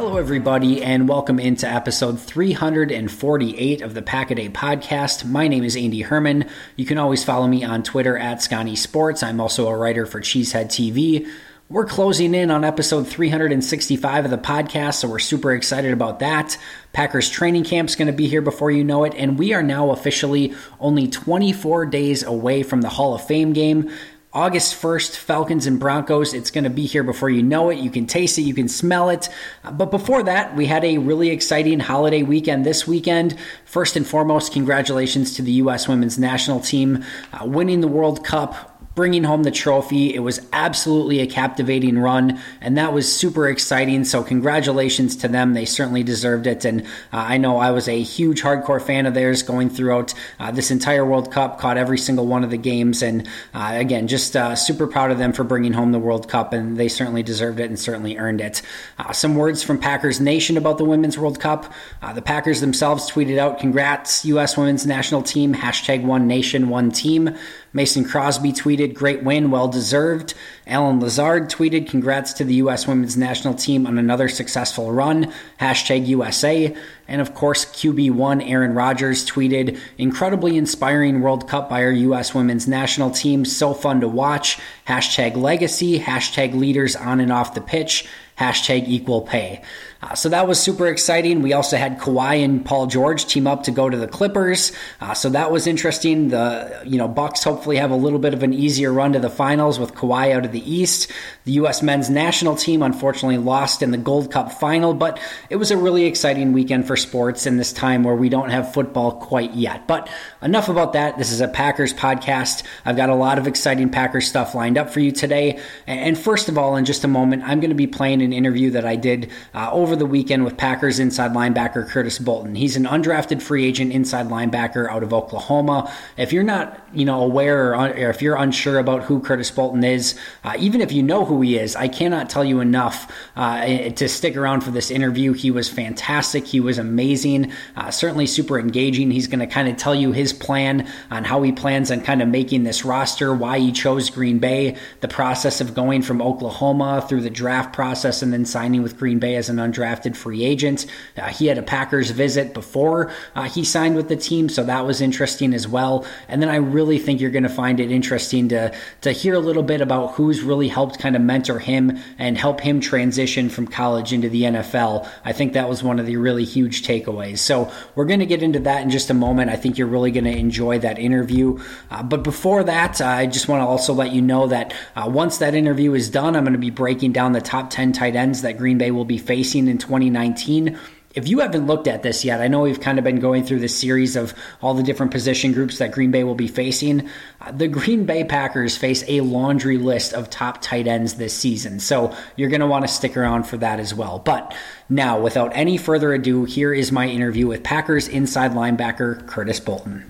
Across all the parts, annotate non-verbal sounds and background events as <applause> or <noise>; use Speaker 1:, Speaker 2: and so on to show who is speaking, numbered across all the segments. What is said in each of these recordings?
Speaker 1: Hello, everybody, and welcome into episode 348 of the Pack Day podcast. My name is Andy Herman. You can always follow me on Twitter at Scotty Sports. I'm also a writer for Cheesehead TV. We're closing in on episode 365 of the podcast, so we're super excited about that. Packers training camp's going to be here before you know it, and we are now officially only 24 days away from the Hall of Fame game. August 1st, Falcons and Broncos. It's going to be here before you know it. You can taste it, you can smell it. But before that, we had a really exciting holiday weekend this weekend. First and foremost, congratulations to the U.S. women's national team uh, winning the World Cup bringing home the trophy. It was absolutely a captivating run, and that was super exciting. So, congratulations to them. They certainly deserved it. And uh, I know I was a huge hardcore fan of theirs going throughout uh, this entire World Cup, caught every single one of the games. And uh, again, just uh, super proud of them for bringing home the World Cup, and they certainly deserved it and certainly earned it. Uh, some words from Packers Nation about the Women's World Cup. Uh, the Packers themselves tweeted out, Congrats, U.S. Women's National Team, hashtag one nation, one team. Mason Crosby tweeted, Great win, well deserved. Allen Lazard tweeted, Congrats to the U.S. women's national team on another successful run. Hashtag USA. And of course, QB1 Aaron Rodgers tweeted, Incredibly inspiring World Cup by our U.S. women's national team. So fun to watch. Hashtag legacy. Hashtag leaders on and off the pitch. Hashtag equal pay. Uh, so that was super exciting. We also had Kawhi and Paul George team up to go to the Clippers. Uh, so that was interesting. The you know Bucks hopefully have a little bit of an easier run to the finals with Kawhi out of the East. The U.S. men's national team unfortunately lost in the Gold Cup final, but it was a really exciting weekend for sports in this time where we don't have football quite yet. But enough about that. This is a Packers podcast. I've got a lot of exciting Packers stuff lined up for you today. And first of all, in just a moment, I'm going to be playing an interview that I did uh, over over the weekend with Packers inside linebacker Curtis Bolton. He's an undrafted free agent inside linebacker out of Oklahoma. If you're not, you know, aware or, or if you're unsure about who Curtis Bolton is, uh, even if you know who he is, I cannot tell you enough uh, to stick around for this interview. He was fantastic. He was amazing. Uh, certainly super engaging. He's going to kind of tell you his plan on how he plans on kind of making this roster, why he chose Green Bay, the process of going from Oklahoma through the draft process and then signing with Green Bay as an undrafted undrafted free agent. Uh, he had a Packers visit before uh, he signed with the team, so that was interesting as well. And then I really think you're going to find it interesting to to hear a little bit about who's really helped kind of mentor him and help him transition from college into the NFL. I think that was one of the really huge takeaways. So we're going to get into that in just a moment. I think you're really going to enjoy that interview. Uh, but before that, uh, I just want to also let you know that uh, once that interview is done, I'm going to be breaking down the top 10 tight ends that Green Bay will be facing in 2019 if you haven't looked at this yet, I know we've kind of been going through this series of all the different position groups that Green Bay will be facing. Uh, the Green Bay Packers face a laundry list of top tight ends this season, so you're going to want to stick around for that as well. But now, without any further ado, here is my interview with Packers inside linebacker Curtis Bolton.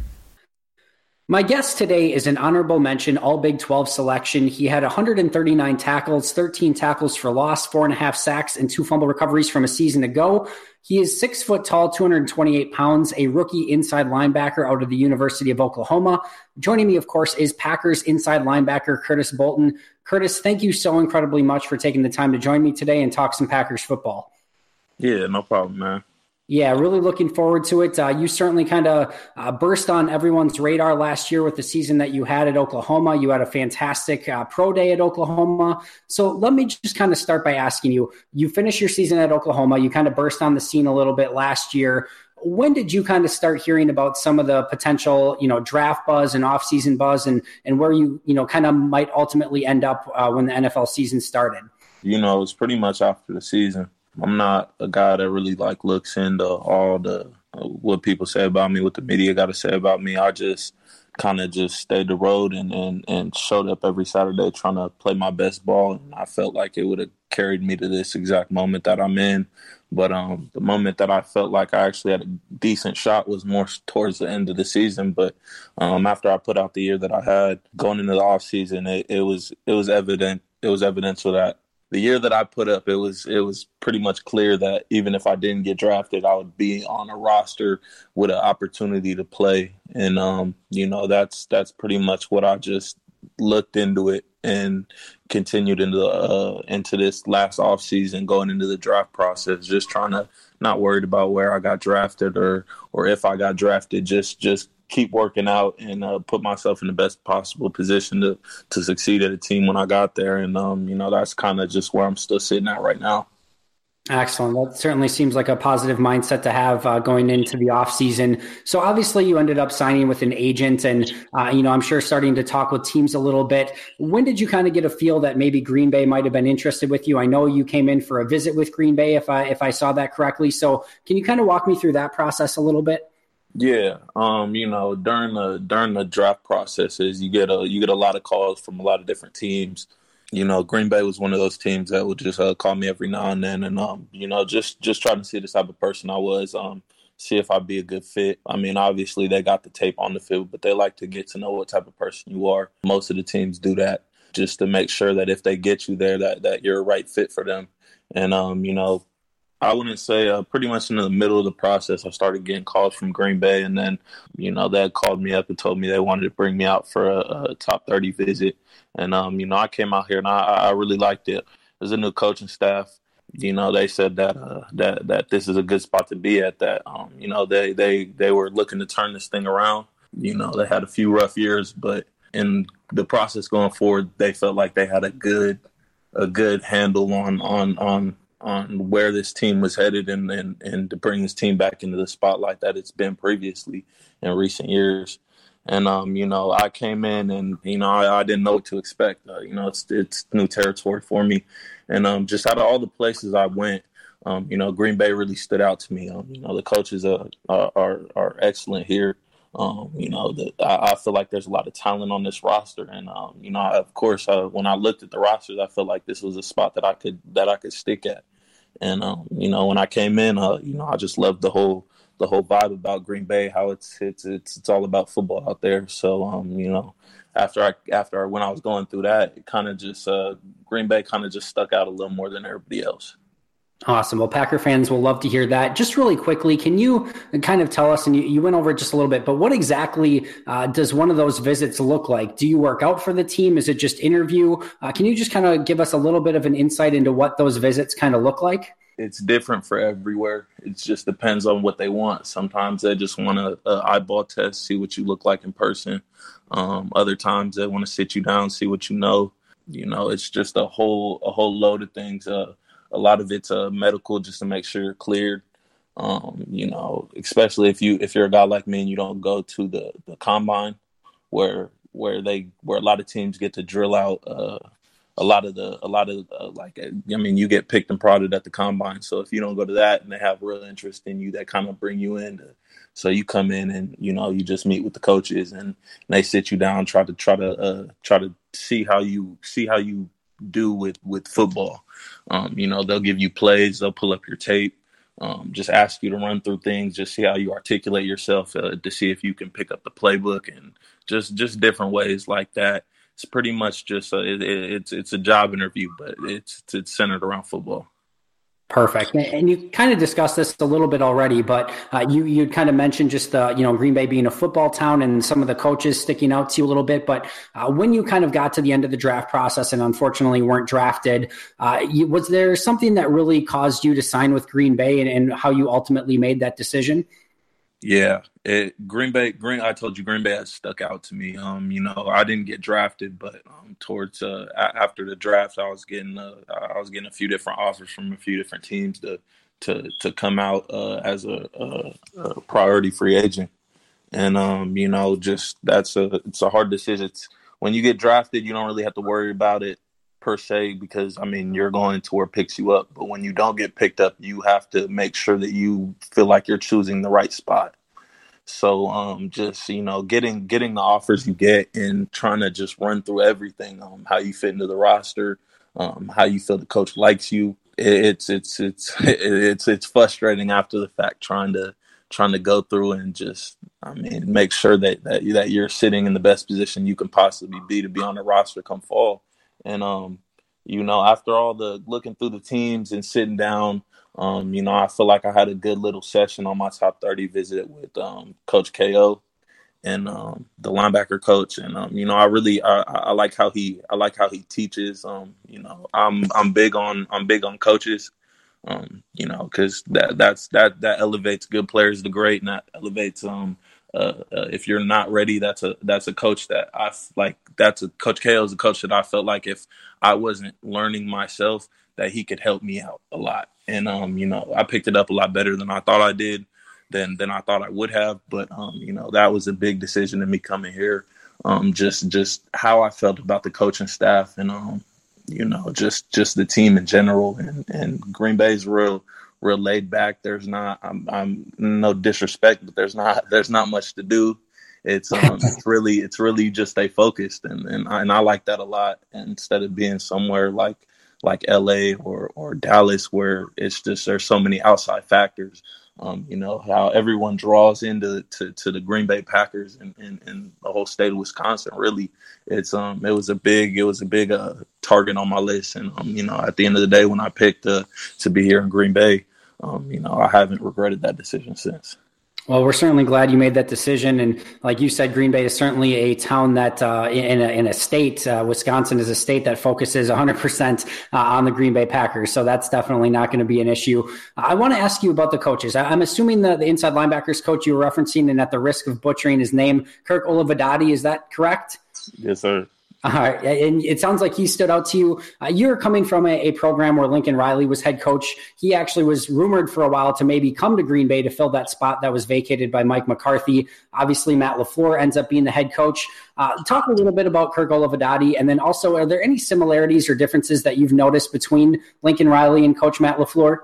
Speaker 1: My guest today is an honorable mention All Big 12 selection. He had 139 tackles, 13 tackles for loss, four and a half sacks, and two fumble recoveries from a season ago. He is six foot tall, 228 pounds, a rookie inside linebacker out of the University of Oklahoma. Joining me, of course, is Packers inside linebacker Curtis Bolton. Curtis, thank you so incredibly much for taking the time to join me today and talk some Packers football.
Speaker 2: Yeah, no problem, man.
Speaker 1: Yeah, really looking forward to it. Uh, you certainly kind of uh, burst on everyone's radar last year with the season that you had at Oklahoma. You had a fantastic uh, pro day at Oklahoma. So let me just kind of start by asking you you finished your season at Oklahoma. You kind of burst on the scene a little bit last year. When did you kind of start hearing about some of the potential, you know, draft buzz and off-season buzz, and and where you, you know, kind of might ultimately end up uh, when the NFL season started?
Speaker 2: You know, it was pretty much after the season I'm not a guy that really like looks into all the uh, what people say about me, what the media got to say about me. I just kind of just stayed the road and, and and showed up every Saturday trying to play my best ball. And I felt like it would have carried me to this exact moment that I'm in. But um, the moment that I felt like I actually had a decent shot was more towards the end of the season. But um, after I put out the year that I had going into the off season, it, it was it was evident it was evidential that the year that I put up, it was it was pretty much clear that even if I didn't get drafted, I would be on a roster with an opportunity to play. And um, you know, that's that's pretty much what I just looked into it and continued into uh, into this last off season, going into the draft process, just trying to not worried about where I got drafted or or if I got drafted, just just keep working out and uh, put myself in the best possible position to to succeed at a team when I got there. And um, you know, that's kind of just where I'm still sitting at right now.
Speaker 1: Excellent. That certainly seems like a positive mindset to have uh, going into the off season. So obviously, you ended up signing with an agent, and uh, you know, I'm sure starting to talk with teams a little bit. When did you kind of get a feel that maybe Green Bay might have been interested with you? I know you came in for a visit with Green Bay, if I if I saw that correctly. So can you kind of walk me through that process a little bit?
Speaker 2: Yeah, um, you know, during the during the draft processes, you get a you get a lot of calls from a lot of different teams. You know, Green Bay was one of those teams that would just uh, call me every now and then, and um, you know, just just trying to see the type of person I was, um, see if I'd be a good fit. I mean, obviously they got the tape on the field, but they like to get to know what type of person you are. Most of the teams do that just to make sure that if they get you there, that that you're a right fit for them. And um, you know, I wouldn't say uh, pretty much in the middle of the process, I started getting calls from Green Bay, and then you know they called me up and told me they wanted to bring me out for a, a top thirty visit, and um, you know I came out here and I, I really liked it. There's a new coaching staff. You know they said that uh, that that this is a good spot to be at. That um, you know they they they were looking to turn this thing around. You know they had a few rough years, but in the process going forward, they felt like they had a good a good handle on on on on where this team was headed and, and, and to bring this team back into the spotlight that it's been previously in recent years. And um, you know, I came in and you know I, I didn't know what to expect. Uh, you know, it's it's new territory for me, and um, just out of all the places I went, um, you know, Green Bay really stood out to me. Um, you know, the coaches are are, are excellent here. Um, you know, the, I, I, feel like there's a lot of talent on this roster, and um, you know, of course, uh, when I looked at the rosters, I felt like this was a spot that I could that I could stick at. And um, you know, when I came in, uh, you know, I just loved the whole the whole vibe about Green Bay, how it's it's it's it's all about football out there. So um, you know, after I after when I was going through that, it kind of just uh, Green Bay kind of just stuck out a little more than everybody else.
Speaker 1: Awesome. Well, Packer fans will love to hear that. Just really quickly, can you kind of tell us, and you, you went over it just a little bit, but what exactly uh, does one of those visits look like? Do you work out for the team? Is it just interview? Uh, can you just kind of give us a little bit of an insight into what those visits kind of look like?
Speaker 2: it's different for everywhere. It just depends on what they want. Sometimes they just want a eyeball test, see what you look like in person. Um, other times they want to sit you down, see what you know. You know, it's just a whole a whole load of things. Uh, a lot of it's uh, medical, just to make sure you're cleared. Um, you know, especially if you if you're a guy like me and you don't go to the the combine, where where they where a lot of teams get to drill out uh, a lot of the a lot of uh, like I mean you get picked and prodded at the combine. So if you don't go to that and they have real interest in you, that kind of bring you in. To, so you come in and you know you just meet with the coaches and, they sit you down, try to try to uh, try to see how you see how you do with with football. Um, you know they'll give you plays, they'll pull up your tape. Um, just ask you to run through things, just see how you articulate yourself uh, to see if you can pick up the playbook and just just different ways like that it's pretty much just a, it, it's it's a job interview, but it's it's centered around football.
Speaker 1: Perfect. And you kind of discussed this a little bit already, but uh, you you kind of mentioned just the you know Green Bay being a football town and some of the coaches sticking out to you a little bit. But uh, when you kind of got to the end of the draft process and unfortunately weren't drafted, uh, you, was there something that really caused you to sign with Green Bay and, and how you ultimately made that decision?
Speaker 2: Yeah, it, Green Bay. Green. I told you Green Bay has stuck out to me. Um, you know, I didn't get drafted, but um, towards uh, after the draft, I was getting uh, I was getting a few different offers from a few different teams to to to come out uh, as a, a, a, priority free agent. And um, you know, just that's a it's a hard decision. It's, when you get drafted, you don't really have to worry about it per se because I mean you're going to where picks you up. But when you don't get picked up, you have to make sure that you feel like you're choosing the right spot. So um, just you know, getting getting the offers you get and trying to just run through everything, um, how you fit into the roster, um, how you feel the coach likes you. It's it's it's <laughs> it's it's frustrating after the fact trying to trying to go through and just I mean make sure that that that you're sitting in the best position you can possibly be to be on the roster come fall. And um, you know, after all the looking through the teams and sitting down, um, you know, I feel like I had a good little session on my top 30 visit with um, Coach KO and um, the linebacker coach. And um, you know, I really I, I, like how he I like how he teaches. Um, you know, I'm I'm big on I'm big on coaches. Um, you know, because that that's that that elevates good players to great, and that elevates um uh, uh, if you're not ready, that's a that's a coach that I like. That's a coach KO is a coach that I felt like if I wasn't learning myself, that he could help me out a lot. And um, you know, I picked it up a lot better than I thought I did, than than I thought I would have. But um, you know, that was a big decision to me coming here. Um, just just how I felt about the coaching staff and um, you know, just just the team in general. And and Green Bay's real real laid back. There's not I'm I'm no disrespect, but there's not <laughs> there's not much to do. It's um <laughs> it's really it's really just stay focused and and I, and I like that a lot. And instead of being somewhere like like LA or or Dallas where it's just there's so many outside factors. Um, you know how everyone draws into to, to the Green Bay Packers and, and, and, the whole state of Wisconsin. Really, it's um it was a big it was a big uh, target on my list, and um you know at the end of the day when I picked uh, to be here in Green Bay, um, you know, I haven't regretted that decision since.
Speaker 1: Well, we're certainly glad you made that decision, and like you said, Green Bay is certainly a town that, uh, in, a, in a state, uh, Wisconsin is a state that focuses 100 uh, percent on the Green Bay Packers. So that's definitely not going to be an issue. I want to ask you about the coaches. I'm assuming the, the inside linebackers coach you were referencing, and at the risk of butchering his name, Kirk Olivadotti, is that correct?
Speaker 2: Yes, sir.
Speaker 1: All right. And it sounds like he stood out to you. Uh, you're coming from a, a, program where Lincoln Riley was head coach. He actually was rumored for a while to maybe come to Green Bay to fill that spot that was vacated by Mike McCarthy. Obviously, Matt LaFleur ends up being the head coach. Uh, talk a little bit about Kirk Olivadotti. And then also, are there any similarities or differences that you've noticed between Lincoln Riley and Coach Matt LaFleur?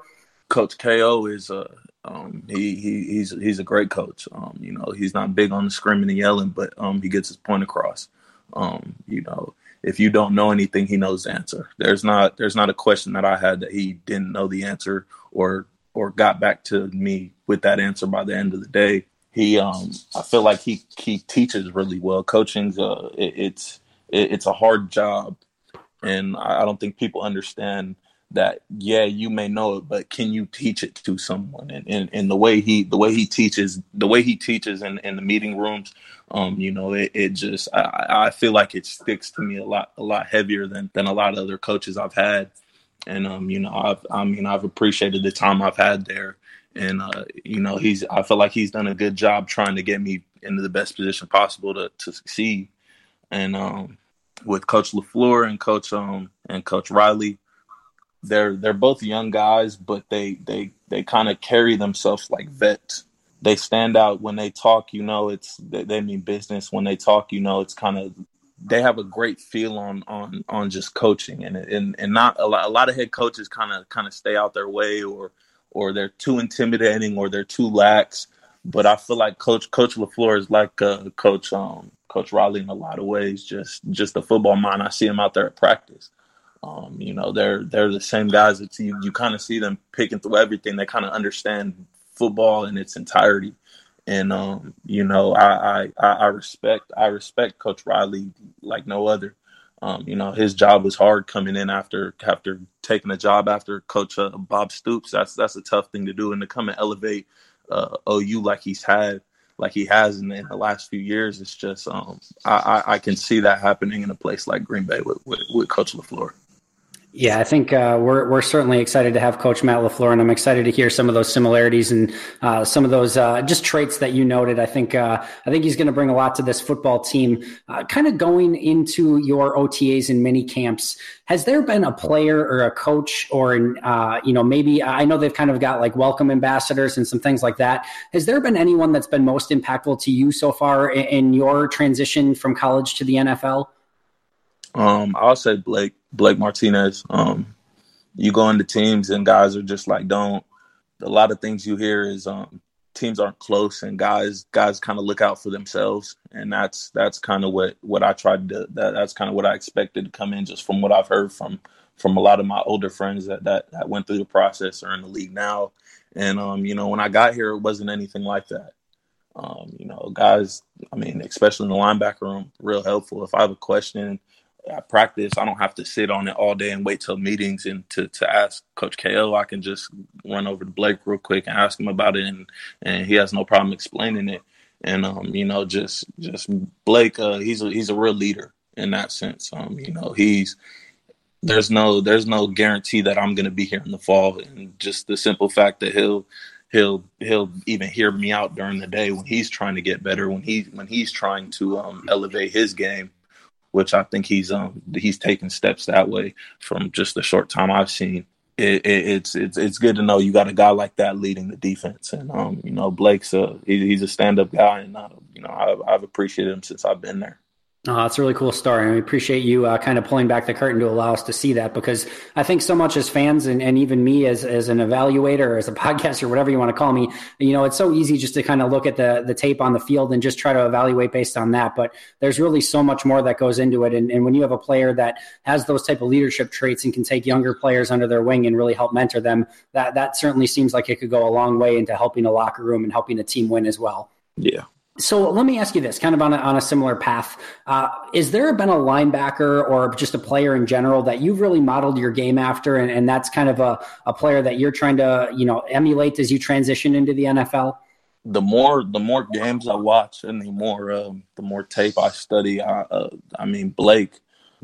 Speaker 2: Coach KO is a. Uh, um, he, he he's he's a great coach. Um, you know, he's not big on the screaming and yelling, but um, he gets his point across. Um, you know, if you don't know anything, he knows the answer. There's not there's not a question that I had that he didn't know the answer or or got back to me with that answer by the end of the day. He um I feel like he he teaches really well. Coaching's uh it, it's it, it's a hard job, and I, I don't think people understand that yeah you may know it but can you teach it to someone and, and, and the way he the way he teaches the way he teaches in, in the meeting rooms um, you know, it, it just I, I feel like it sticks to me a lot a lot heavier than than a lot of other coaches I've had. and um, you know, I've I mean, I've appreciated the time I've had there, and uh, you know, he's I feel like he's done a good job trying to get me into the best position possible to to succeed, and um, with Coach LaFleur and Coach um and Coach Riley, they're they're both young guys, but they they they kind of carry themselves like vets. They stand out when they talk. You know, it's they, mean business. When they talk, you know, it's kind of they have a great feel on on on just coaching and and and not a lot, a lot of head coaches kind of kind of stay out their way or or they're too intimidating or they're too lax but I feel like coach coach LaFleur is like uh, coach um coach Riley in a lot of ways just just a football mind I see him out there at practice um you know they're they're the same guys that you you kind of see them picking through everything they kind of understand football in its entirety and um, you know, I, I I respect I respect Coach Riley like no other. Um, you know, his job was hard coming in after after taking a job after Coach uh, Bob Stoops. That's that's a tough thing to do, and to come and elevate uh, OU like he's had like he has in, in the last few years, it's just um, I, I, I can see that happening in a place like Green Bay with, with, with Coach LaFleur.
Speaker 1: Yeah, I think uh, we're we're certainly excited to have Coach Matt LaFleur, and I'm excited to hear some of those similarities and uh, some of those uh, just traits that you noted. I think uh, I think he's going to bring a lot to this football team. Uh, kind of going into your OTAs and mini camps, has there been a player or a coach or an, uh, you know maybe I know they've kind of got like welcome ambassadors and some things like that. Has there been anyone that's been most impactful to you so far in, in your transition from college to the NFL?
Speaker 2: Um, I'll say Blake Blake Martinez. Um, you go into teams and guys are just like don't. A lot of things you hear is um, teams aren't close and guys guys kind of look out for themselves and that's that's kind of what what I tried to that, that's kind of what I expected to come in just from what I've heard from from a lot of my older friends that that, that went through the process or in the league now and um, you know when I got here it wasn't anything like that um, you know guys I mean especially in the linebacker room real helpful if I have a question I practice. I don't have to sit on it all day and wait till meetings and to, to ask Coach KO. I can just run over to Blake real quick and ask him about it, and and he has no problem explaining it. And um, you know, just just Blake, uh, he's a he's a real leader in that sense. Um, you know, he's there's no there's no guarantee that I'm to be here in the fall, and just the simple fact that he'll he'll he'll even hear me out during the day when he's trying to get better, when he when he's trying to um, elevate his game which I think he's um he's taking steps that way from just the short time I've seen. It, it, it's it's it's good to know you got a guy like that leading the defense, and um you know Blake's a he, he's a stand up guy, and uh, you know I've, I've appreciated him since I've been there.
Speaker 1: Oh, that's a really cool story. And we appreciate you uh, kind of pulling back the curtain to allow us to see that because I think so much as fans and, and even me as, as an evaluator or as a <laughs> podcaster, whatever you want to call me, you know, it's so easy just to kind of look at the, the tape on the field and just try to evaluate based on that. But there's really so much more that goes into it. And, and when you have a player that has those type of leadership traits and can take younger players under their wing and really help mentor them, that, that certainly seems like it could go a long way into helping a locker room and helping a team win as well.
Speaker 2: Yeah,
Speaker 1: so let me ask you this, kind of on a, on a similar path. Uh, is there been a linebacker or just a player in general that you've really modeled your game after, and, and that's kind of a, a player that you're trying to you know emulate as you transition into the NFL?
Speaker 2: The more the more games I watch, and the more um, the more tape I study. I, uh, I mean Blake,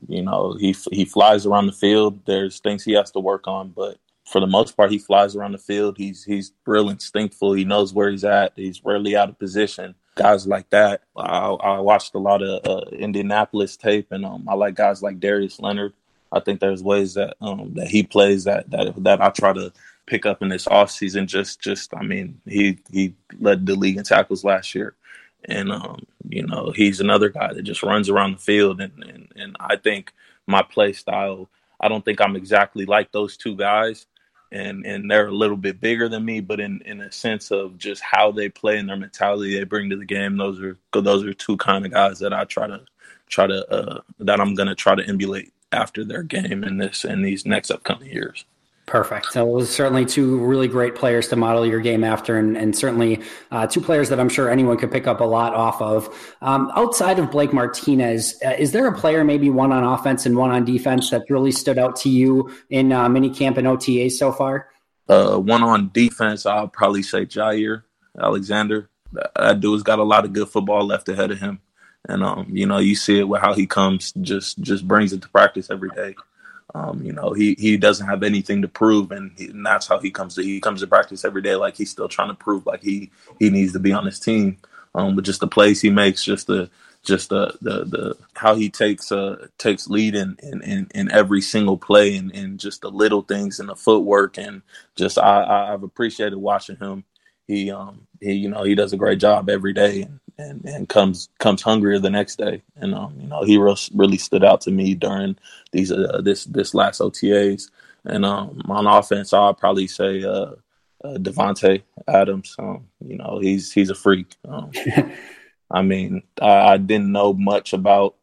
Speaker 2: you know he he flies around the field. There's things he has to work on, but for the most part, he flies around the field. He's he's real instinctful. He knows where he's at. He's rarely out of position guys like that. I, I watched a lot of uh, Indianapolis tape, and um, I like guys like Darius Leonard. I think there's ways that um, that he plays that that that I try to pick up in this offseason. Just just I mean he he led the league in tackles last year, and um, you know he's another guy that just runs around the field, and and, and I think my play style. I don't think I'm exactly like those two guys, and and they're a little bit bigger than me, but in in a sense of just how they play and their mentality they bring to the game, those are those are two kind of guys that I try to try to uh, that I'm gonna try to emulate after their game in this in these next upcoming years.
Speaker 1: Perfect. So was certainly two really great players to model your game after, and, and certainly uh, two players that I'm sure anyone could pick up a lot off of. Um, outside of Blake Martinez, uh, is there a player, maybe one on offense and one on defense, that really stood out to you in uh, minicamp and OTA so far?
Speaker 2: Uh, one on defense, I'll probably say Jaire Alexander. That dude's got a lot of good football left ahead of him, and um, you know you see it with how he comes, just just brings it to practice every day. Um, you know, he he doesn't have anything to prove, and, he, and that's how he comes to he comes to practice every day, like he's still trying to prove like he he needs to be on his team. Um, but just the plays he makes, just the just the the, the how he takes uh takes lead in in, in, in every single play, and, and just the little things and the footwork, and just I I've appreciated watching him. He um he you know he does a great job every day, and and, and comes comes hungrier the next day. And um, you know, he really stood out to me during these uh, this this last OTAs. And um, on offense, I'll probably say uh, uh, Davante Adams. Um, you know, he's he's a freak. Um, <laughs> I mean, I, I, didn't know much about.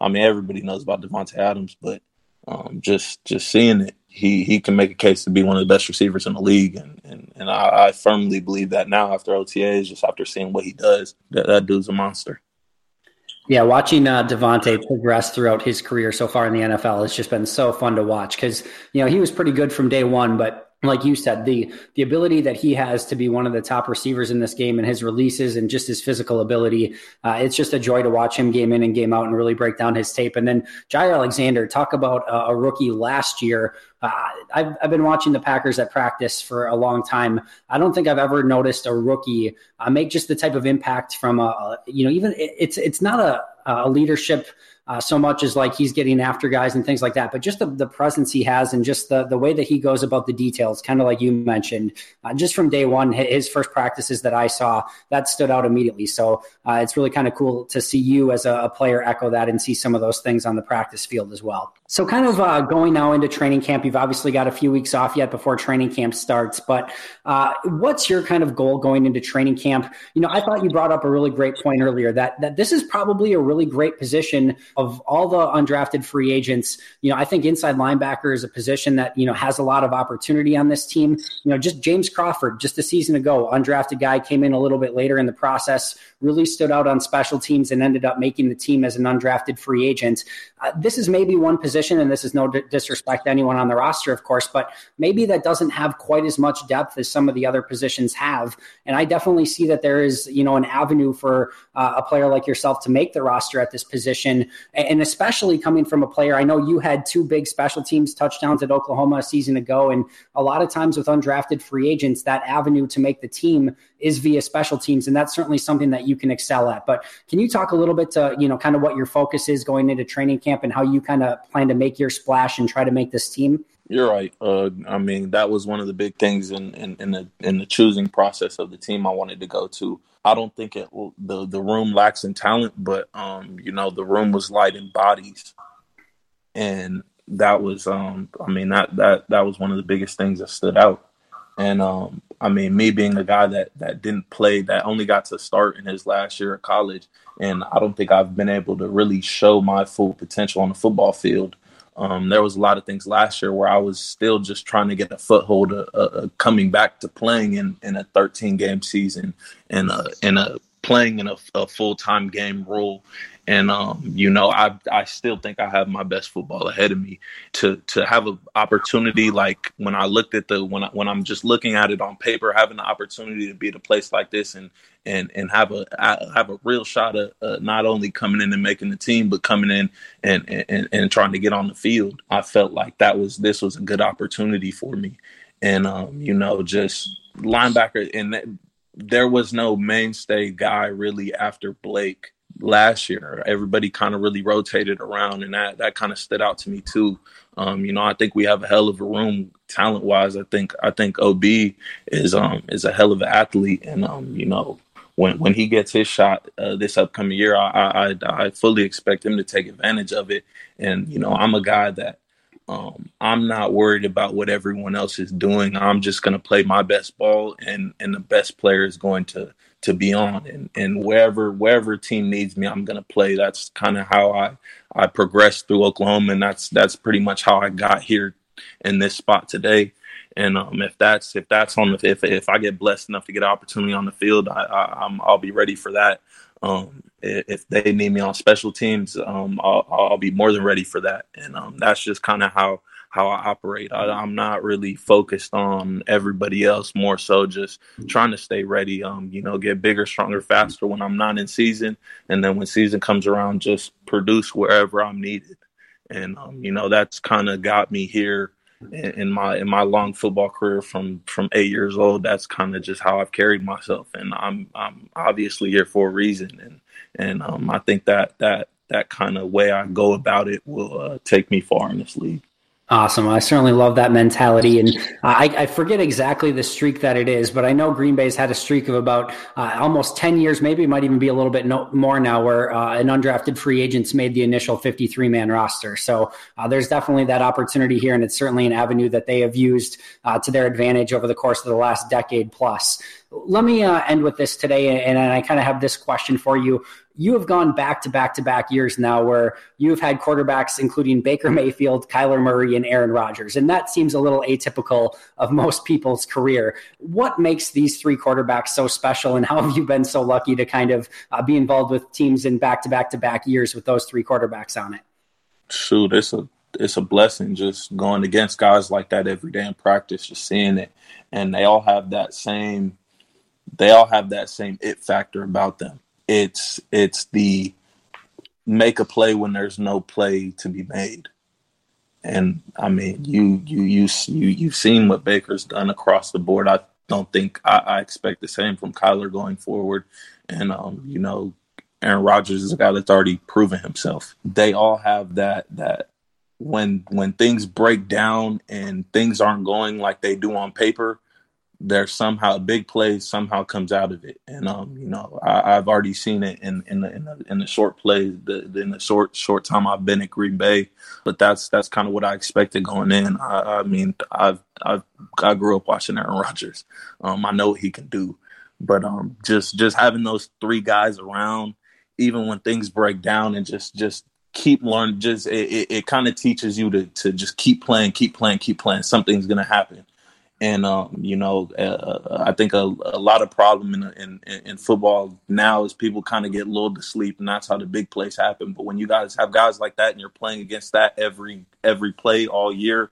Speaker 2: I mean, everybody knows about Davante Adams, but um, just just seeing it, he he can make a case to be one of the best receivers in the league, and and, and I, I firmly believe that now after OTAs, just after seeing what he does, that that dude's a monster.
Speaker 1: Yeah, watching uh, Davante progress throughout his career so far in the NFL has just been so fun to watch because you know he was pretty good from day one, but like you said, the the ability that he has to be one of the top receivers in this game and his releases and just his physical ability, uh, it's just a joy to watch him game in and game out and really break down his tape. And then Jaire Alexander, talk about a rookie last year. Uh, I've, I've been watching the Packers at practice for a long time. I don't think I've ever noticed a rookie uh, make just the type of impact from a, you know, even it's it's not a, a leadership uh, so much as like he's getting after guys and things like that. But just the, the presence he has and just the, the way that he goes about the details, kind of like you mentioned, uh, just from day one, his first practices that I saw, that stood out immediately. So uh, it's really kind of cool to see you as a, a, player echo that and see some of those things on the practice field as well. So kind of uh, going now into training camp, you've obviously got a few weeks off yet before training camp starts. But uh, what's your kind of goal going into training camp? You know, I thought you brought up a really great point earlier that that this is probably a really great position of all the undrafted free agents, you know, I think inside linebacker is a position that, you know, has a lot of opportunity on this team. You know, just James Crawford, just a season ago, undrafted guy came in a little bit later in the process, really stood out on special teams and ended up making the team as an undrafted free agent. Uh, this is maybe one position, and this is no d- disrespect to anyone on the roster, of course, but maybe that doesn't have quite as much depth as some of the other positions have. And I definitely see that there is, you know, an avenue for uh, a player like yourself to make the roster at this position. And especially coming from a player, I know you had two big special teams touchdowns at Oklahoma a season ago. And a lot of times with undrafted free agents, that avenue to make the team is via special teams. And that's certainly something that you can excel at. But can you talk a little bit to, you know, kind of what your focus is going into training camp and how you kind of plan to make your splash and try to make this team?
Speaker 2: You're right. Uh, I mean, that was one of the big things in, in, in, the in the choosing process of the team I wanted to go to. I don't think it the the room lacks in talent, but um, you know, the room was light in bodies, and that was um, I mean that that that was one of the biggest things that stood out. And um, I mean, me being a guy that that didn't play, that only got to start in his last year of college, and I don't think I've been able to really show my full potential on the football field. Um, there was a lot of things last year where I was still just trying to get a foothold, uh, uh, coming back to playing in, in a 13 game season and uh, in a playing in a, a full time game role. And um, you know, I I still think I have my best football ahead of me to to have an opportunity like when I looked at the when I, when I'm just looking at it on paper, having the opportunity to be at a place like this and and and have a have a real shot of uh, not only coming in and making the team, but coming in and, and and trying to get on the field. I felt like that was this was a good opportunity for me, and um, you know, just linebacker and there was no mainstay guy really after Blake last year. Everybody kind of really rotated around, and that that kind of stood out to me too. Um, you know, I think we have a hell of a room talent wise. I think I think Ob is um is a hell of an athlete, and um you know when when he gets his shot uh, this upcoming year, I, I I fully expect him to take advantage of it. And you know, I'm a guy that um, I'm not worried about what everyone else is doing. I'm just going to play my best ball, and and the best player is going to to be on. And and wherever wherever team needs me, I'm going to play. That's kind of how I I progressed through Oklahoma, and that's that's pretty much how I got here in this spot today. And um, if that's if that's on the if if I get blessed enough to get an opportunity on the field, I, I I'm I'll be ready for that. Um, if they need me on special teams, um, I'll, I'll, be more than ready for that. And um, that's just kind of how how I operate. I, am not really focused on everybody else. More so, just trying to stay ready. Um, you know, get bigger, stronger, faster when I'm not in season, and then when season comes around, just produce wherever I'm needed. and um, you know that's kind of got me here in, my in my long football career from from eight years old. That's kind of just how I've carried myself, and I'm I'm obviously here for a reason, and and um, I think that that that kind of way I go about it will uh, take me far in this league.
Speaker 1: Awesome. I certainly love that mentality. And I, I, forget exactly the streak that it is, but I know Green Bay's had a streak of about uh, almost 10 years, maybe it might even be a little bit no, more now, where uh, an undrafted free agents made the initial 53 man roster. So uh, there's definitely that opportunity here. And it's certainly an avenue that they have used uh, to their advantage over the course of the last decade plus. Let me uh, end with this today. And I kind of have this question for you you have gone back to back to back years now where you've had quarterbacks including Baker Mayfield, Kyler Murray, and Aaron Rodgers. And that seems a little atypical of most people's career. What makes these three quarterbacks so special, and how have you been so lucky to kind of uh, be involved with teams in back to back to back years with those three quarterbacks on it?
Speaker 2: Shoot, it's a it's a blessing just going against guys like that every day in practice, just seeing it. And they all have that same they all have that same it factor about them it's it's the make a play when there's no play to be made. And I mean, you you you you you've seen what Baker's done across the board. I don't think I, I expect the same from Kyler going forward. And um, you know, Aaron Rodgers is a guy that's already proven himself. They all have that that when when things break down and things aren't going like they do on paper, there's somehow a big play somehow comes out of it, and um, you know I, have already seen it in in the in the, in the short play, the, in the short short time I've been at Green Bay. But that's that's kind of what I expected going in. I, I mean, I've I've I grew up watching Aaron Rodgers. Um, I know what he can do, but um, just just having those three guys around, even when things break down, and just just keep learning. Just it, it, it kind of teaches you to to just keep playing, keep playing, keep playing. Something's gonna happen and um, you know, uh, I think a, a, lot of problem in, in in football now is people kind of get lulled to sleep, and that's how the big plays happen. But when you guys have guys like that, and you're playing against that every every play all year,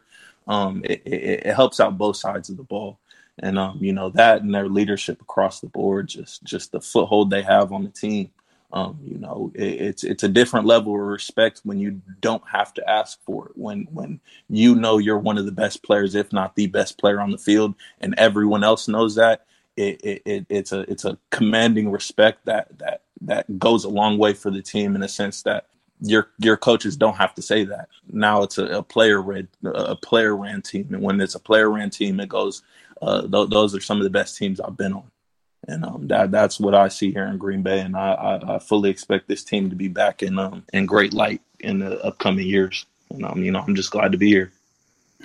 Speaker 2: um, it, it, it, helps out both sides of the ball. And um, you know that and their leadership across the board, just just the foothold they have on the team. Um, you know, it, it's it's a different level of respect when you don't have to ask for it. When when you know you're one of the best players, if not the best player on the field, and everyone else knows that, it, it, it it's a it's a commanding respect that that that goes a long way for the team in a sense that your your coaches don't have to say that. Now it's a, a player ran a player ran team, and when it's a player ran team, it goes. Uh, th- those are some of the best teams I've been on and um, that that's what I see here in Green Bay, and I, I, I fully expect this team to be back in um, in great light in the upcoming years. And um, you know, I'm just glad to be here.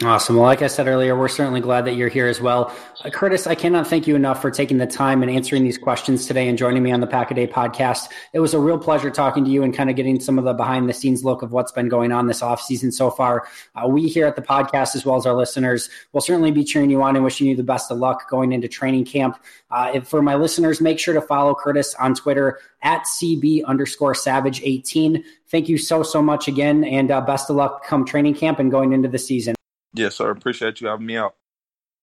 Speaker 1: Awesome. Well, like I said earlier, we're certainly glad that you're here as well. Uh, Curtis, I cannot thank you enough for taking the time and answering these questions today and joining me on the Pack a Day podcast. It was a real pleasure talking to you and kind of getting some of the behind the scenes look of what's been going on this offseason so far. Uh, we here at the podcast, as well as our listeners, will certainly be cheering you on and wishing you the best of luck going into training camp. Uh, for my listeners, make sure to follow Curtis on Twitter at CB underscore savage 18. Thank you so, so much again, and uh, best of luck come training camp and going into the season.
Speaker 2: Yes, sir. Appreciate you having me out.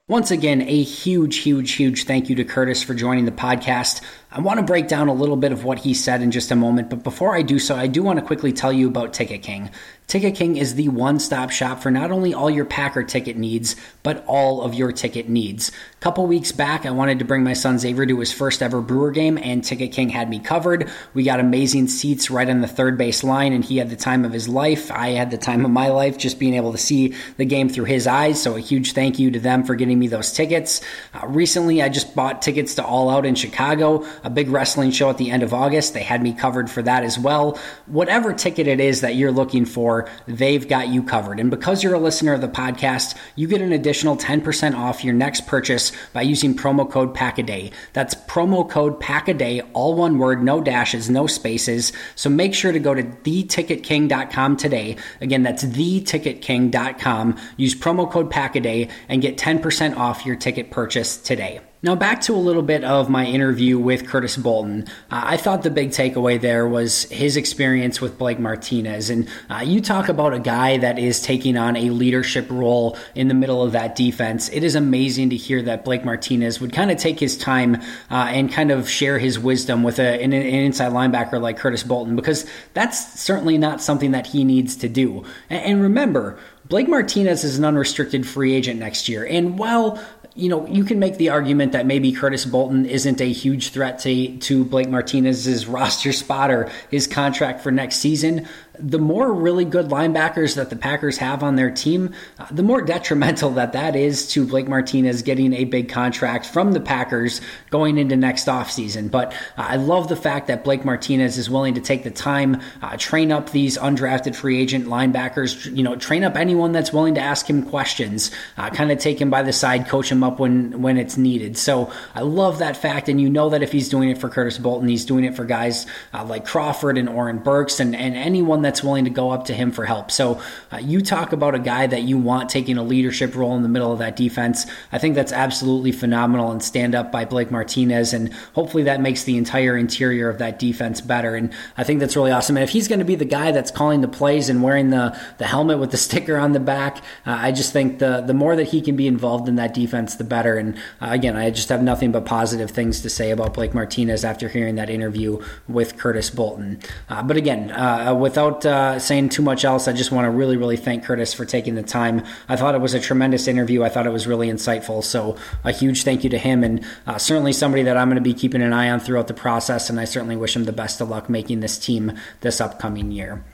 Speaker 1: Once again, a huge, huge, huge thank you to Curtis for joining the podcast. I want to break down a little bit of what he said in just a moment, but before I do so, I do want to quickly tell you about Ticket King. Ticket King is the one stop shop for not only all your Packer ticket needs, but all of your ticket needs. A couple weeks back, I wanted to bring my son Xavier to his first ever Brewer game, and Ticket King had me covered. We got amazing seats right on the third base line, and he had the time of his life. I had the time of my life just being able to see the game through his eyes. So, a huge thank you to them for getting me those tickets. Uh, recently, I just bought tickets to All Out in Chicago, a big wrestling show at the end of August. They had me covered for that as well. Whatever ticket it is that you're looking for, they've got you covered. And because you're a listener of the podcast, you get an additional 10% off your next purchase by using promo code PACKADAY. That's promo code PACKADAY, all one word, no dashes, no spaces. So make sure to go to theticketking.com today. Again, that's theticketking.com. Use promo code PACKADAY and get 10% off your ticket purchase today. Now, back to a little bit of my interview with Curtis Bolton. Uh, I thought the big takeaway there was his experience with Blake Martinez. And uh, you talk about a guy that is taking on a leadership role in the middle of that defense. It is amazing to hear that Blake Martinez would kind of take his time uh, and kind of share his wisdom with a, an, an inside linebacker like Curtis Bolton, because that's certainly not something that he needs to do. and, and remember, Blake Martinez is an unrestricted free agent next year. And while you know, you can make the argument that maybe Curtis Bolton isn't a huge threat to, to Blake Martinez's roster spot or his contract for next season the more really good linebackers that the Packers have on their team, uh, the more <laughs> detrimental that that is to Blake Martinez getting a big contract from the Packers going into next offseason. But uh, I love the fact that Blake Martinez is willing to take the time, uh, train up these undrafted free agent linebackers, you know, train up anyone that's willing to ask him questions, uh, kind of take him by the side, coach him up when, when it's needed. So I love that fact. And you know that if he's doing it for Curtis Bolton, he's doing it for guys like Crawford and Oren Burks and, and anyone that's willing to go up to him for help. So uh, you talk about a guy that you want taking a leadership role in the middle of that defense. I think that's absolutely phenomenal and stand up by Blake Martinez. And hopefully that makes the entire interior of that defense better. And I think that's really awesome. And if he's going to be the guy that's calling the plays and wearing the, the helmet with the <laughs> sticker on the back, uh, I just think the, the more that he can be involved in that defense, the better. And uh, again, I just have nothing but positive things to say about Blake Martinez after hearing that interview with Curtis Bolton. Uh, but again, uh, without uh, saying too much else, I just want to really, really thank Curtis for taking the time. I thought it was a tremendous interview. I thought it was really insightful. So a huge thank you to him, and uh, certainly somebody that I'm going to be keeping an eye on throughout the process. And I certainly wish him the best of luck making this team this upcoming year.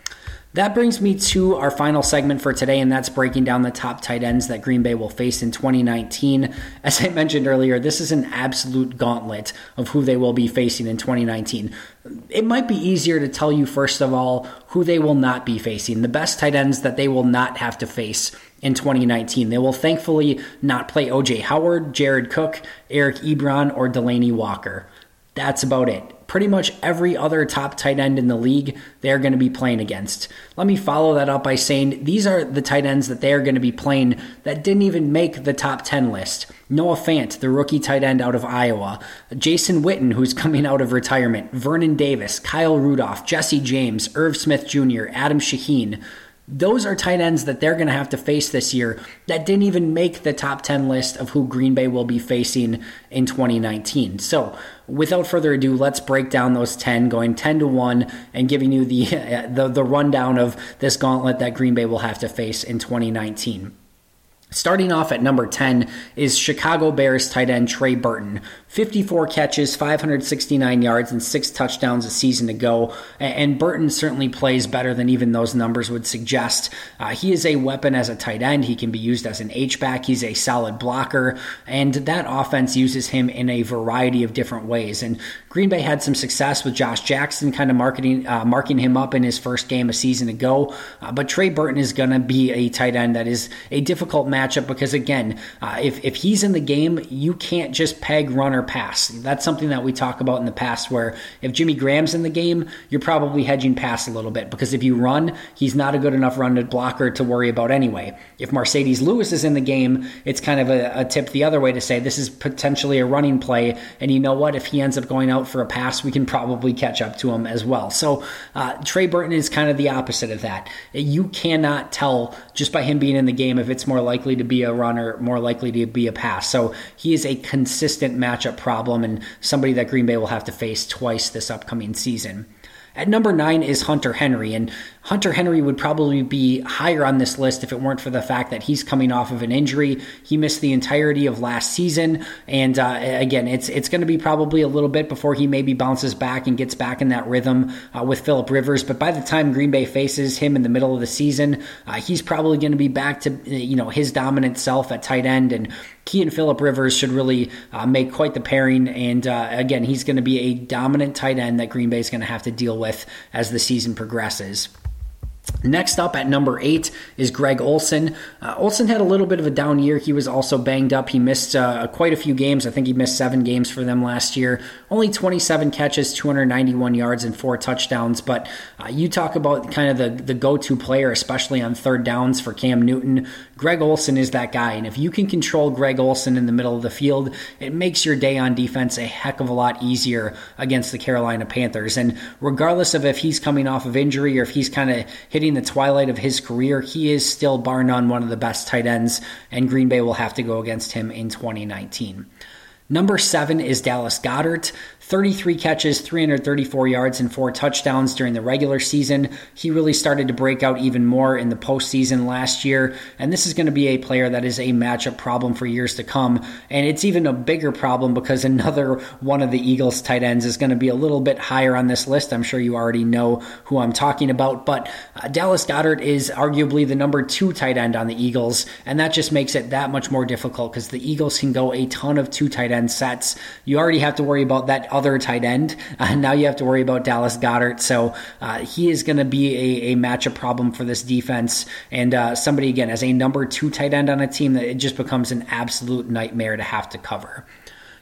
Speaker 1: That brings me to our final segment for today, and that's breaking down the top tight ends that Green Bay will face in 2019. As I mentioned earlier, this is an absolute gauntlet of who they will be facing in 2019. It might be easier to tell you, first of all, who they will not be facing, the best tight ends that they will not have to face in 2019. They will thankfully not play OJ Howard, Jared Cook, Eric Ebron, or Delanie Walker. That's about it pretty much every other top tight end in the league they're going to be playing against. Let me follow that up by saying these are the tight ends that they are going to be playing that didn't even make the top 10 list. Noah Fant, the rookie tight end out of Iowa, Jason Witten, who's coming out of retirement, Vernon Davis, Kyle Rudolph, Jesse James, Irv Smith Jr., Adam Shaheen. Those are tight ends that they're going to have to face this year that didn't even make the top 10 list of who Green Bay will be facing in 2019. So, without further ado, let's break down those 10, going 10 to 1, and giving you the, <laughs> the, the rundown of this gauntlet that Green Bay will have to face in 2019. Starting off at number 10 is Chicago Bears tight end Trey Burton, 54 catches, 569 yards, and six touchdowns a season ago. And Burton certainly plays better than even those numbers would suggest. Uh, he is a weapon as a tight end. He can be used as an H-back. He's a solid blocker. And that offense uses him in a variety of different ways. And Green Bay had some success with Josh Jackson kind of marketing, uh, marking him up in his first game a season ago. Uh, but Trey Burton is going to be a tight end that is a difficult matchup because, again, uh, if, if he's in the game, you can't just peg runner pass. That's something that we talk about in the past where if Jimmy Graham's in the game, you're probably hedging pass a little bit because if you run, he's not a good enough run blocker to worry about anyway. If Marcedes Lewis is in the game, it's kind of a, a tip the other way to say this is potentially a running play. And you know what? If he ends up going out for a pass, we can probably catch up to him as well. So uh, Trey Burton is kind of the opposite of that. You cannot tell just by him being in the game if it's more likely to be a runner, more likely to be a pass. So he is a consistent matchup problem and somebody that Green Bay will have to face twice this upcoming season. At number nine is Hunter Henry, and Hunter Henry would probably be higher on this list if it weren't for the fact that he's coming off of an injury. He missed the entirety of last season, and uh, again, it's it's going to be probably a little bit before he maybe bounces back and gets back in that rhythm uh, with Philip Rivers. But by the time Green Bay faces him in the middle of the season, uh, he's probably going to be back to you know his dominant self at tight end, and he and Philip Rivers should really uh, make quite the pairing. And uh, again, he's going to be a dominant tight end that Green Bay is going to have to deal with as the season progresses. Next up at number eight is Greg Olsen. Uh, Olsen had a little bit of a down year. He was also banged up. He missed uh, quite a few games. I think he missed seven games for them last year. Only 27 catches, 291 yards, and four touchdowns. But uh, you talk about kind of the, the go to player, especially on third downs for Cam Newton. Greg Olsen is that guy. And if you can control Greg Olsen in the middle of the field, it makes your day on defense a heck of a lot easier against the Carolina Panthers. And regardless of if he's coming off of injury or if he's kind of hitting the twilight of his career, he is still, bar none, one of the best tight ends. And Green Bay will have to go against him in 2019. Number seven is Dallas Goedert. 33 catches, 334 yards, and four touchdowns during the regular season. He really started to break out even more in the postseason last year, and this is going to be a player that is a matchup problem for years to come. And it's even a bigger problem because <laughs> another one of the Eagles tight ends is going to be a little bit higher on this list. I'm sure you already know who I'm talking about, but uh, Dallas Goedert is arguably the number two tight end on the Eagles, and that just makes it that much more difficult because the Eagles can go a ton of two tight end sets. You already have to worry about that other tight end. Uh, now you have to worry about Dallas Goedert. So uh, he is going to be a, a matchup problem for this defense. And uh, somebody, again, as a number two tight end on a team, that it just becomes an absolute nightmare to have to cover.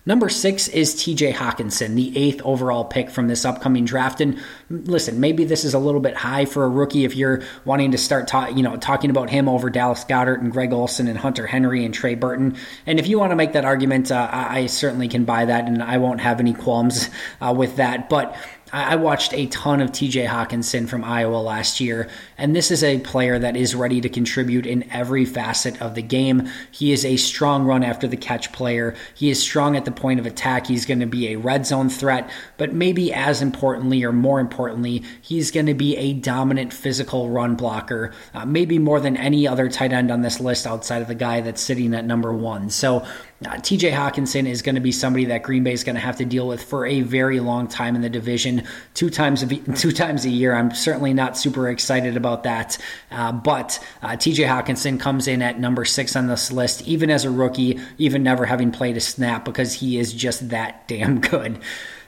Speaker 1: Number six is TJ Hockenson, the eighth overall pick from this upcoming draft. And listen, maybe this is a little bit high for a rookie if you're wanting to start ta- you know, talking about him over Dallas Goedert and Greg Olsen and Hunter Henry and Trey Burton. And if you want to make that argument, uh, I, I, certainly can buy that, and I won't have any qualms uh, with that. But I watched a ton of TJ Hockenson from Iowa last year, and this is a player that is ready to contribute in every facet of the game. He is a strong run after the catch player. He is strong at the point of attack. He's going to be a red zone threat, but maybe as importantly or more importantly, he's going to be a dominant physical run blocker, uh, maybe more than any other tight end on this list outside of the guy that's sitting at number one. So uh, TJ Hockenson is going to be somebody that Green Bay is going to have to deal with for a very long time in the division, two times a, <laughs> two times a year. I'm certainly not super excited about that, uh, but uh, TJ Hockenson comes in at number six on this list, even as a rookie, even never having played a snap, because he is just that damn good.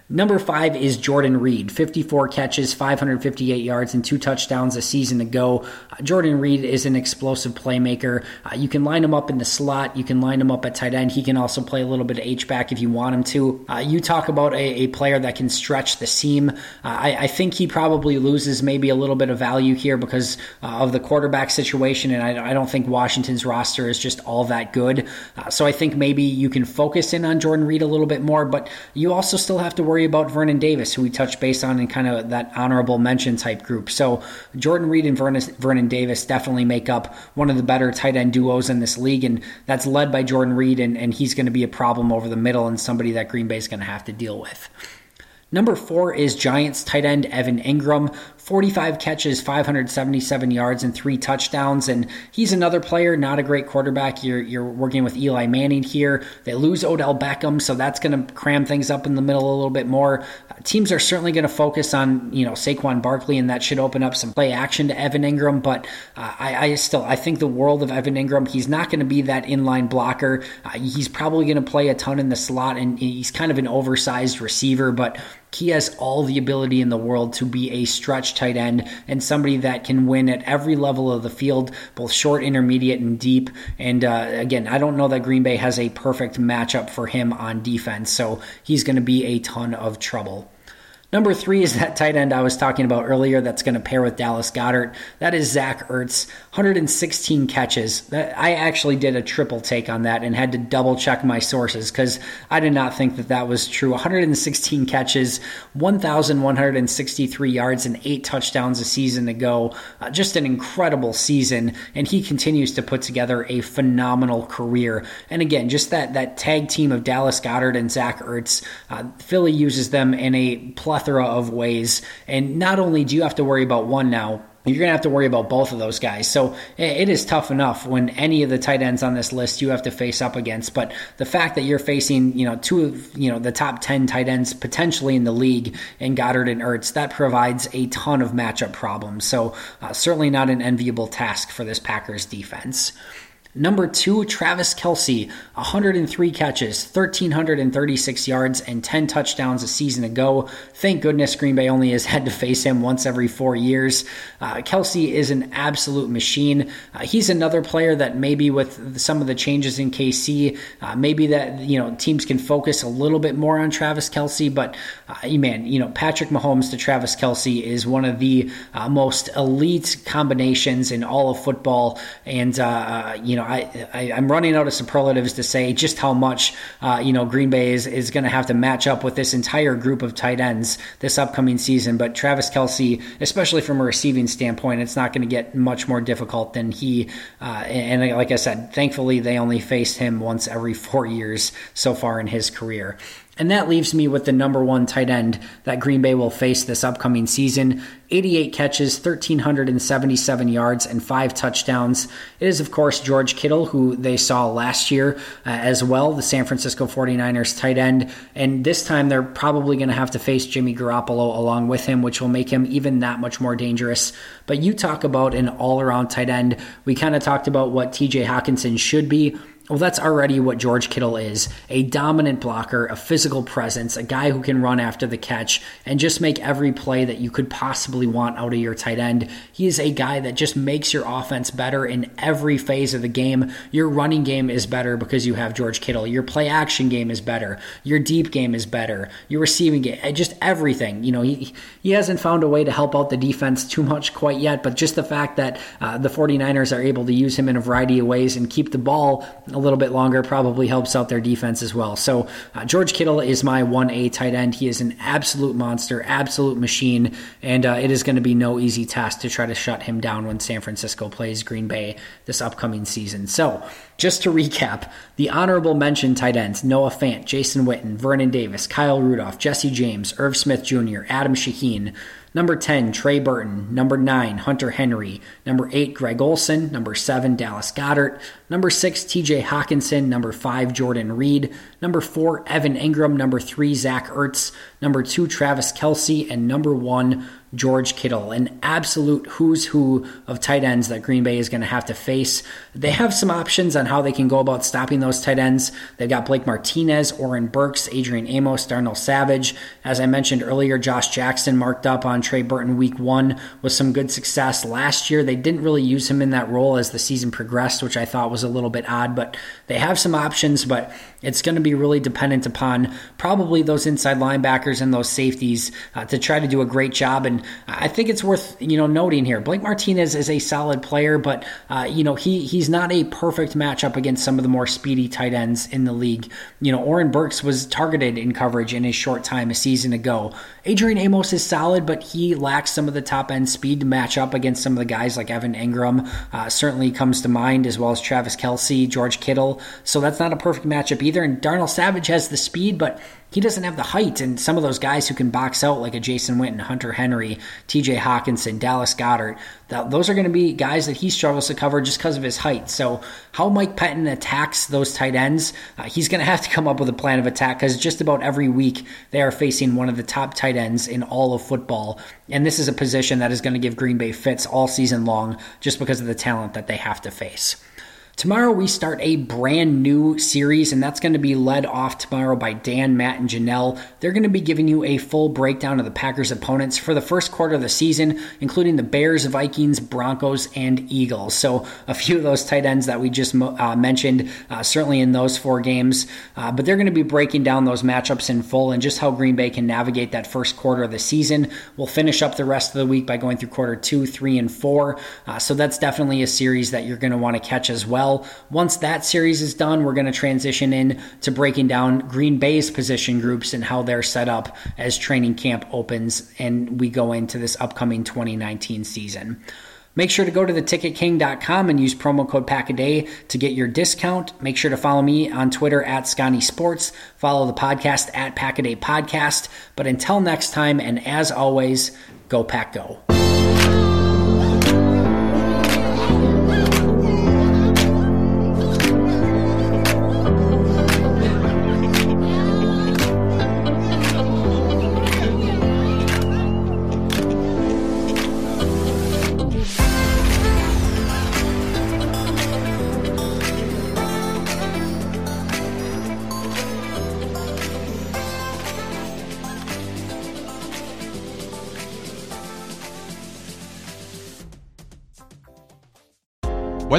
Speaker 1: Number five is Jordan Reed, 54 catches, 558 yards, and two touchdowns a season ago. Uh, Jordan Reed is an explosive playmaker. Uh, you can line him up in the slot, you can line him up at tight end. He can also play a little bit of H-back if you want him to. Uh, you talk about a, a, player that can stretch the seam. Uh, I, I, think he probably loses maybe a little bit of value here because uh, of the quarterback situation, and I, I, don't think Washington's roster is just all that good. Uh, so I think maybe you can focus in on Jordan Reed a little bit more, but you also still have to worry worry about Vernon Davis, who we touched base on in kind of that honorable mention type group. So Jordan Reed and Vernon, Vernon Davis definitely make up one of the better tight end duos in this league, and that's led by Jordan Reed, and, and he's going to be a problem over the middle and somebody that Green Bay is going to have to deal with. Number four is Giants tight end Evan Engram. 45 catches, 577 yards, and three touchdowns. And he's another player, not a great quarterback. You're, you're working with Eli Manning here. They lose Odell Beckham, so that's going to cram things up in the middle a little bit more. Uh, teams are certainly going to focus on, you know, Saquon Barkley, and that should open up some play action to Evan Engram. But uh, I, I, still, I think the world of Evan Engram, he's not going to be that inline blocker. Uh, he's probably going to play a ton in the slot, and he's kind of an oversized receiver, but he has all the ability in the world to be a stretch tight end and somebody that can win at every level of the field, both short, intermediate, and deep. And uh, again, I don't know that Green Bay has a perfect matchup for him on defense, so he's going to be a ton of trouble. Number three is that tight end I was talking about earlier that's going to pair with Dallas Goedert. That is Zach Ertz, 116 catches. I actually did a triple take on that and had to double check my sources because I did not think that that was true. 116 catches, 1,163 yards, and eight touchdowns a season ago. Uh, just an incredible season, and he continues to put together a phenomenal career. And again, just that that tag team of Dallas Goedert and Zach Ertz, uh, Philly uses them in a plethora of ways. And not only do you have to worry about one now, you're going to have to worry about both of those guys. So it is tough enough when any of the tight ends on this list you have to face up against. But the fact that you're facing, you know, two of, you know, the top 10 tight ends potentially in the league in Goedert and Ertz, that provides a ton of matchup problems. So uh, certainly not an enviable task for this Packers defense. Number two, Travis Kelce, 103 catches, 1,336 yards, and 10 touchdowns a season ago. Thank goodness Green Bay only has <laughs> had to face him once every four years. Uh, Kelce is an absolute machine. Uh, he's another player that maybe with some of the changes in KC, uh, maybe that you know teams can focus a little bit more on Travis Kelce. But uh, man, you know Patrick Mahomes to Travis Kelce is one of the uh, most elite combinations in all of football, and uh, you know know, I, I am running out of superlatives to say just how much uh, you know Green Bay is is going to have to match up with this entire group of tight ends this upcoming season. But Travis Kelce, especially from a receiving standpoint, it's not going to get much more difficult than he. Uh, and, and like I said, thankfully they only faced him once every four years so far in his career. And that leaves me with the number one tight end that Green Bay will face this upcoming season. 88 catches, 1,377 yards, and five touchdowns. It is, of course, George Kittle, who they saw last year uh, as well, the San Francisco 49ers tight end. And this time they're probably going to have to face Jimmy Garoppolo along with him, which will make him even that much more dangerous. But you talk about an all around tight end. We kind of talked about what TJ Hockenson should be. Well, that's already what George Kittle is a dominant blocker, a physical presence, a guy who can run after the catch and just make every play that you could possibly want out of your tight end. He is a guy that just makes your offense better in every phase of the game. Your running game is better because you have George Kittle. Your play action game is better. Your deep game is better. Your receiving game, just everything. You know, he, he hasn't found a way to help out the defense too much quite yet, but just the fact that uh, the 49ers are able to use him in a variety of ways and keep the ball little bit longer probably helps out their defense as well. So uh, George Kittle is my 1A tight end. He is an absolute monster, absolute machine, and uh, it is going to be no easy task to try to shut him down when San Francisco plays Green Bay this upcoming season. So just to recap, the honorable mention tight ends Noah Fant, Jason Witten, Vernon Davis, Kyle Rudolph, Jesse James, Irv Smith Jr., Adam Shaheen, Number 10, Trey Burton. Number 9, Hunter Henry. Number 8, Greg Olsen, Number 7, Dallas Goedert, Number 6, TJ Hockenson, Number 5, Jordan Reed. Number 4, Evan Engram. Number 3, Zach Ertz. Number 2, Travis Kelce, And number 1, George Kittle, an absolute who's who of tight ends that Green Bay is going to have to face. They have some options on how they can go about stopping those tight ends. They've got Blake Martinez, Oren Burks, Adrian Amos, Darnell Savage. As I mentioned earlier, Josh Jackson marked up on Trey Burton week one with some good success. Last year, they didn't really use him in that role as the season progressed, which I thought was a little bit odd, but they have some options, but it's going to be really dependent upon probably those inside linebackers and those safeties uh, to try to do a great job. And I think it's worth you know noting here. Blake Martinez is a solid player, but uh, you know he he's not a perfect matchup against some of the more speedy tight ends in the league. You know, Oren Burks was targeted in coverage in his short time a season ago. Adrian Amos is solid, but he lacks some of the top end speed to match up against some of the guys like Evan Engram. Uh, certainly comes to mind, as well as Travis Kelce, George Kittle. So that's not a perfect matchup either. And Darnell Savage has the speed, but he doesn't have the height. And some of those guys who can box out, like a Jason Witten, Hunter Henry, TJ Hockenson, Dallas Goedert, those are going to be guys that he struggles to cover just because of his height. So, how Mike Pettine attacks those tight ends, uh, he's going to have to come up with a plan of attack because just about every week they are facing one of the top tight ends in all of football. And this is a position that is going to give Green Bay fits all season long just because of the talent that they have to face. Tomorrow we start a brand new series, and that's going to be led off tomorrow by Dan, Matt, and Janelle. They're going to be giving you a full breakdown of the Packers' opponents for the first quarter of the season, including the Bears, Vikings, Broncos, and Eagles. So a few of those tight ends that we just uh, mentioned, uh, certainly in those four games. Uh, but they're going to be breaking down those matchups in full and just how Green Bay can navigate that first quarter of the season. We'll finish up the rest of the week by going through quarter two, three, and four. Uh, so that's definitely a series that you're going to want to catch as well well. Once that series is done, we're going to transition in to breaking down Green Bay's position groups and how they're set up as training camp opens and we go into this upcoming 2019 season. Make sure to go to theticketking.com and use promo code PACKADAY to get your discount. Make sure to follow me on Twitter at Scotty Sports. Follow the podcast at Packaday Podcast. But until next time, and as always, go Pack Go.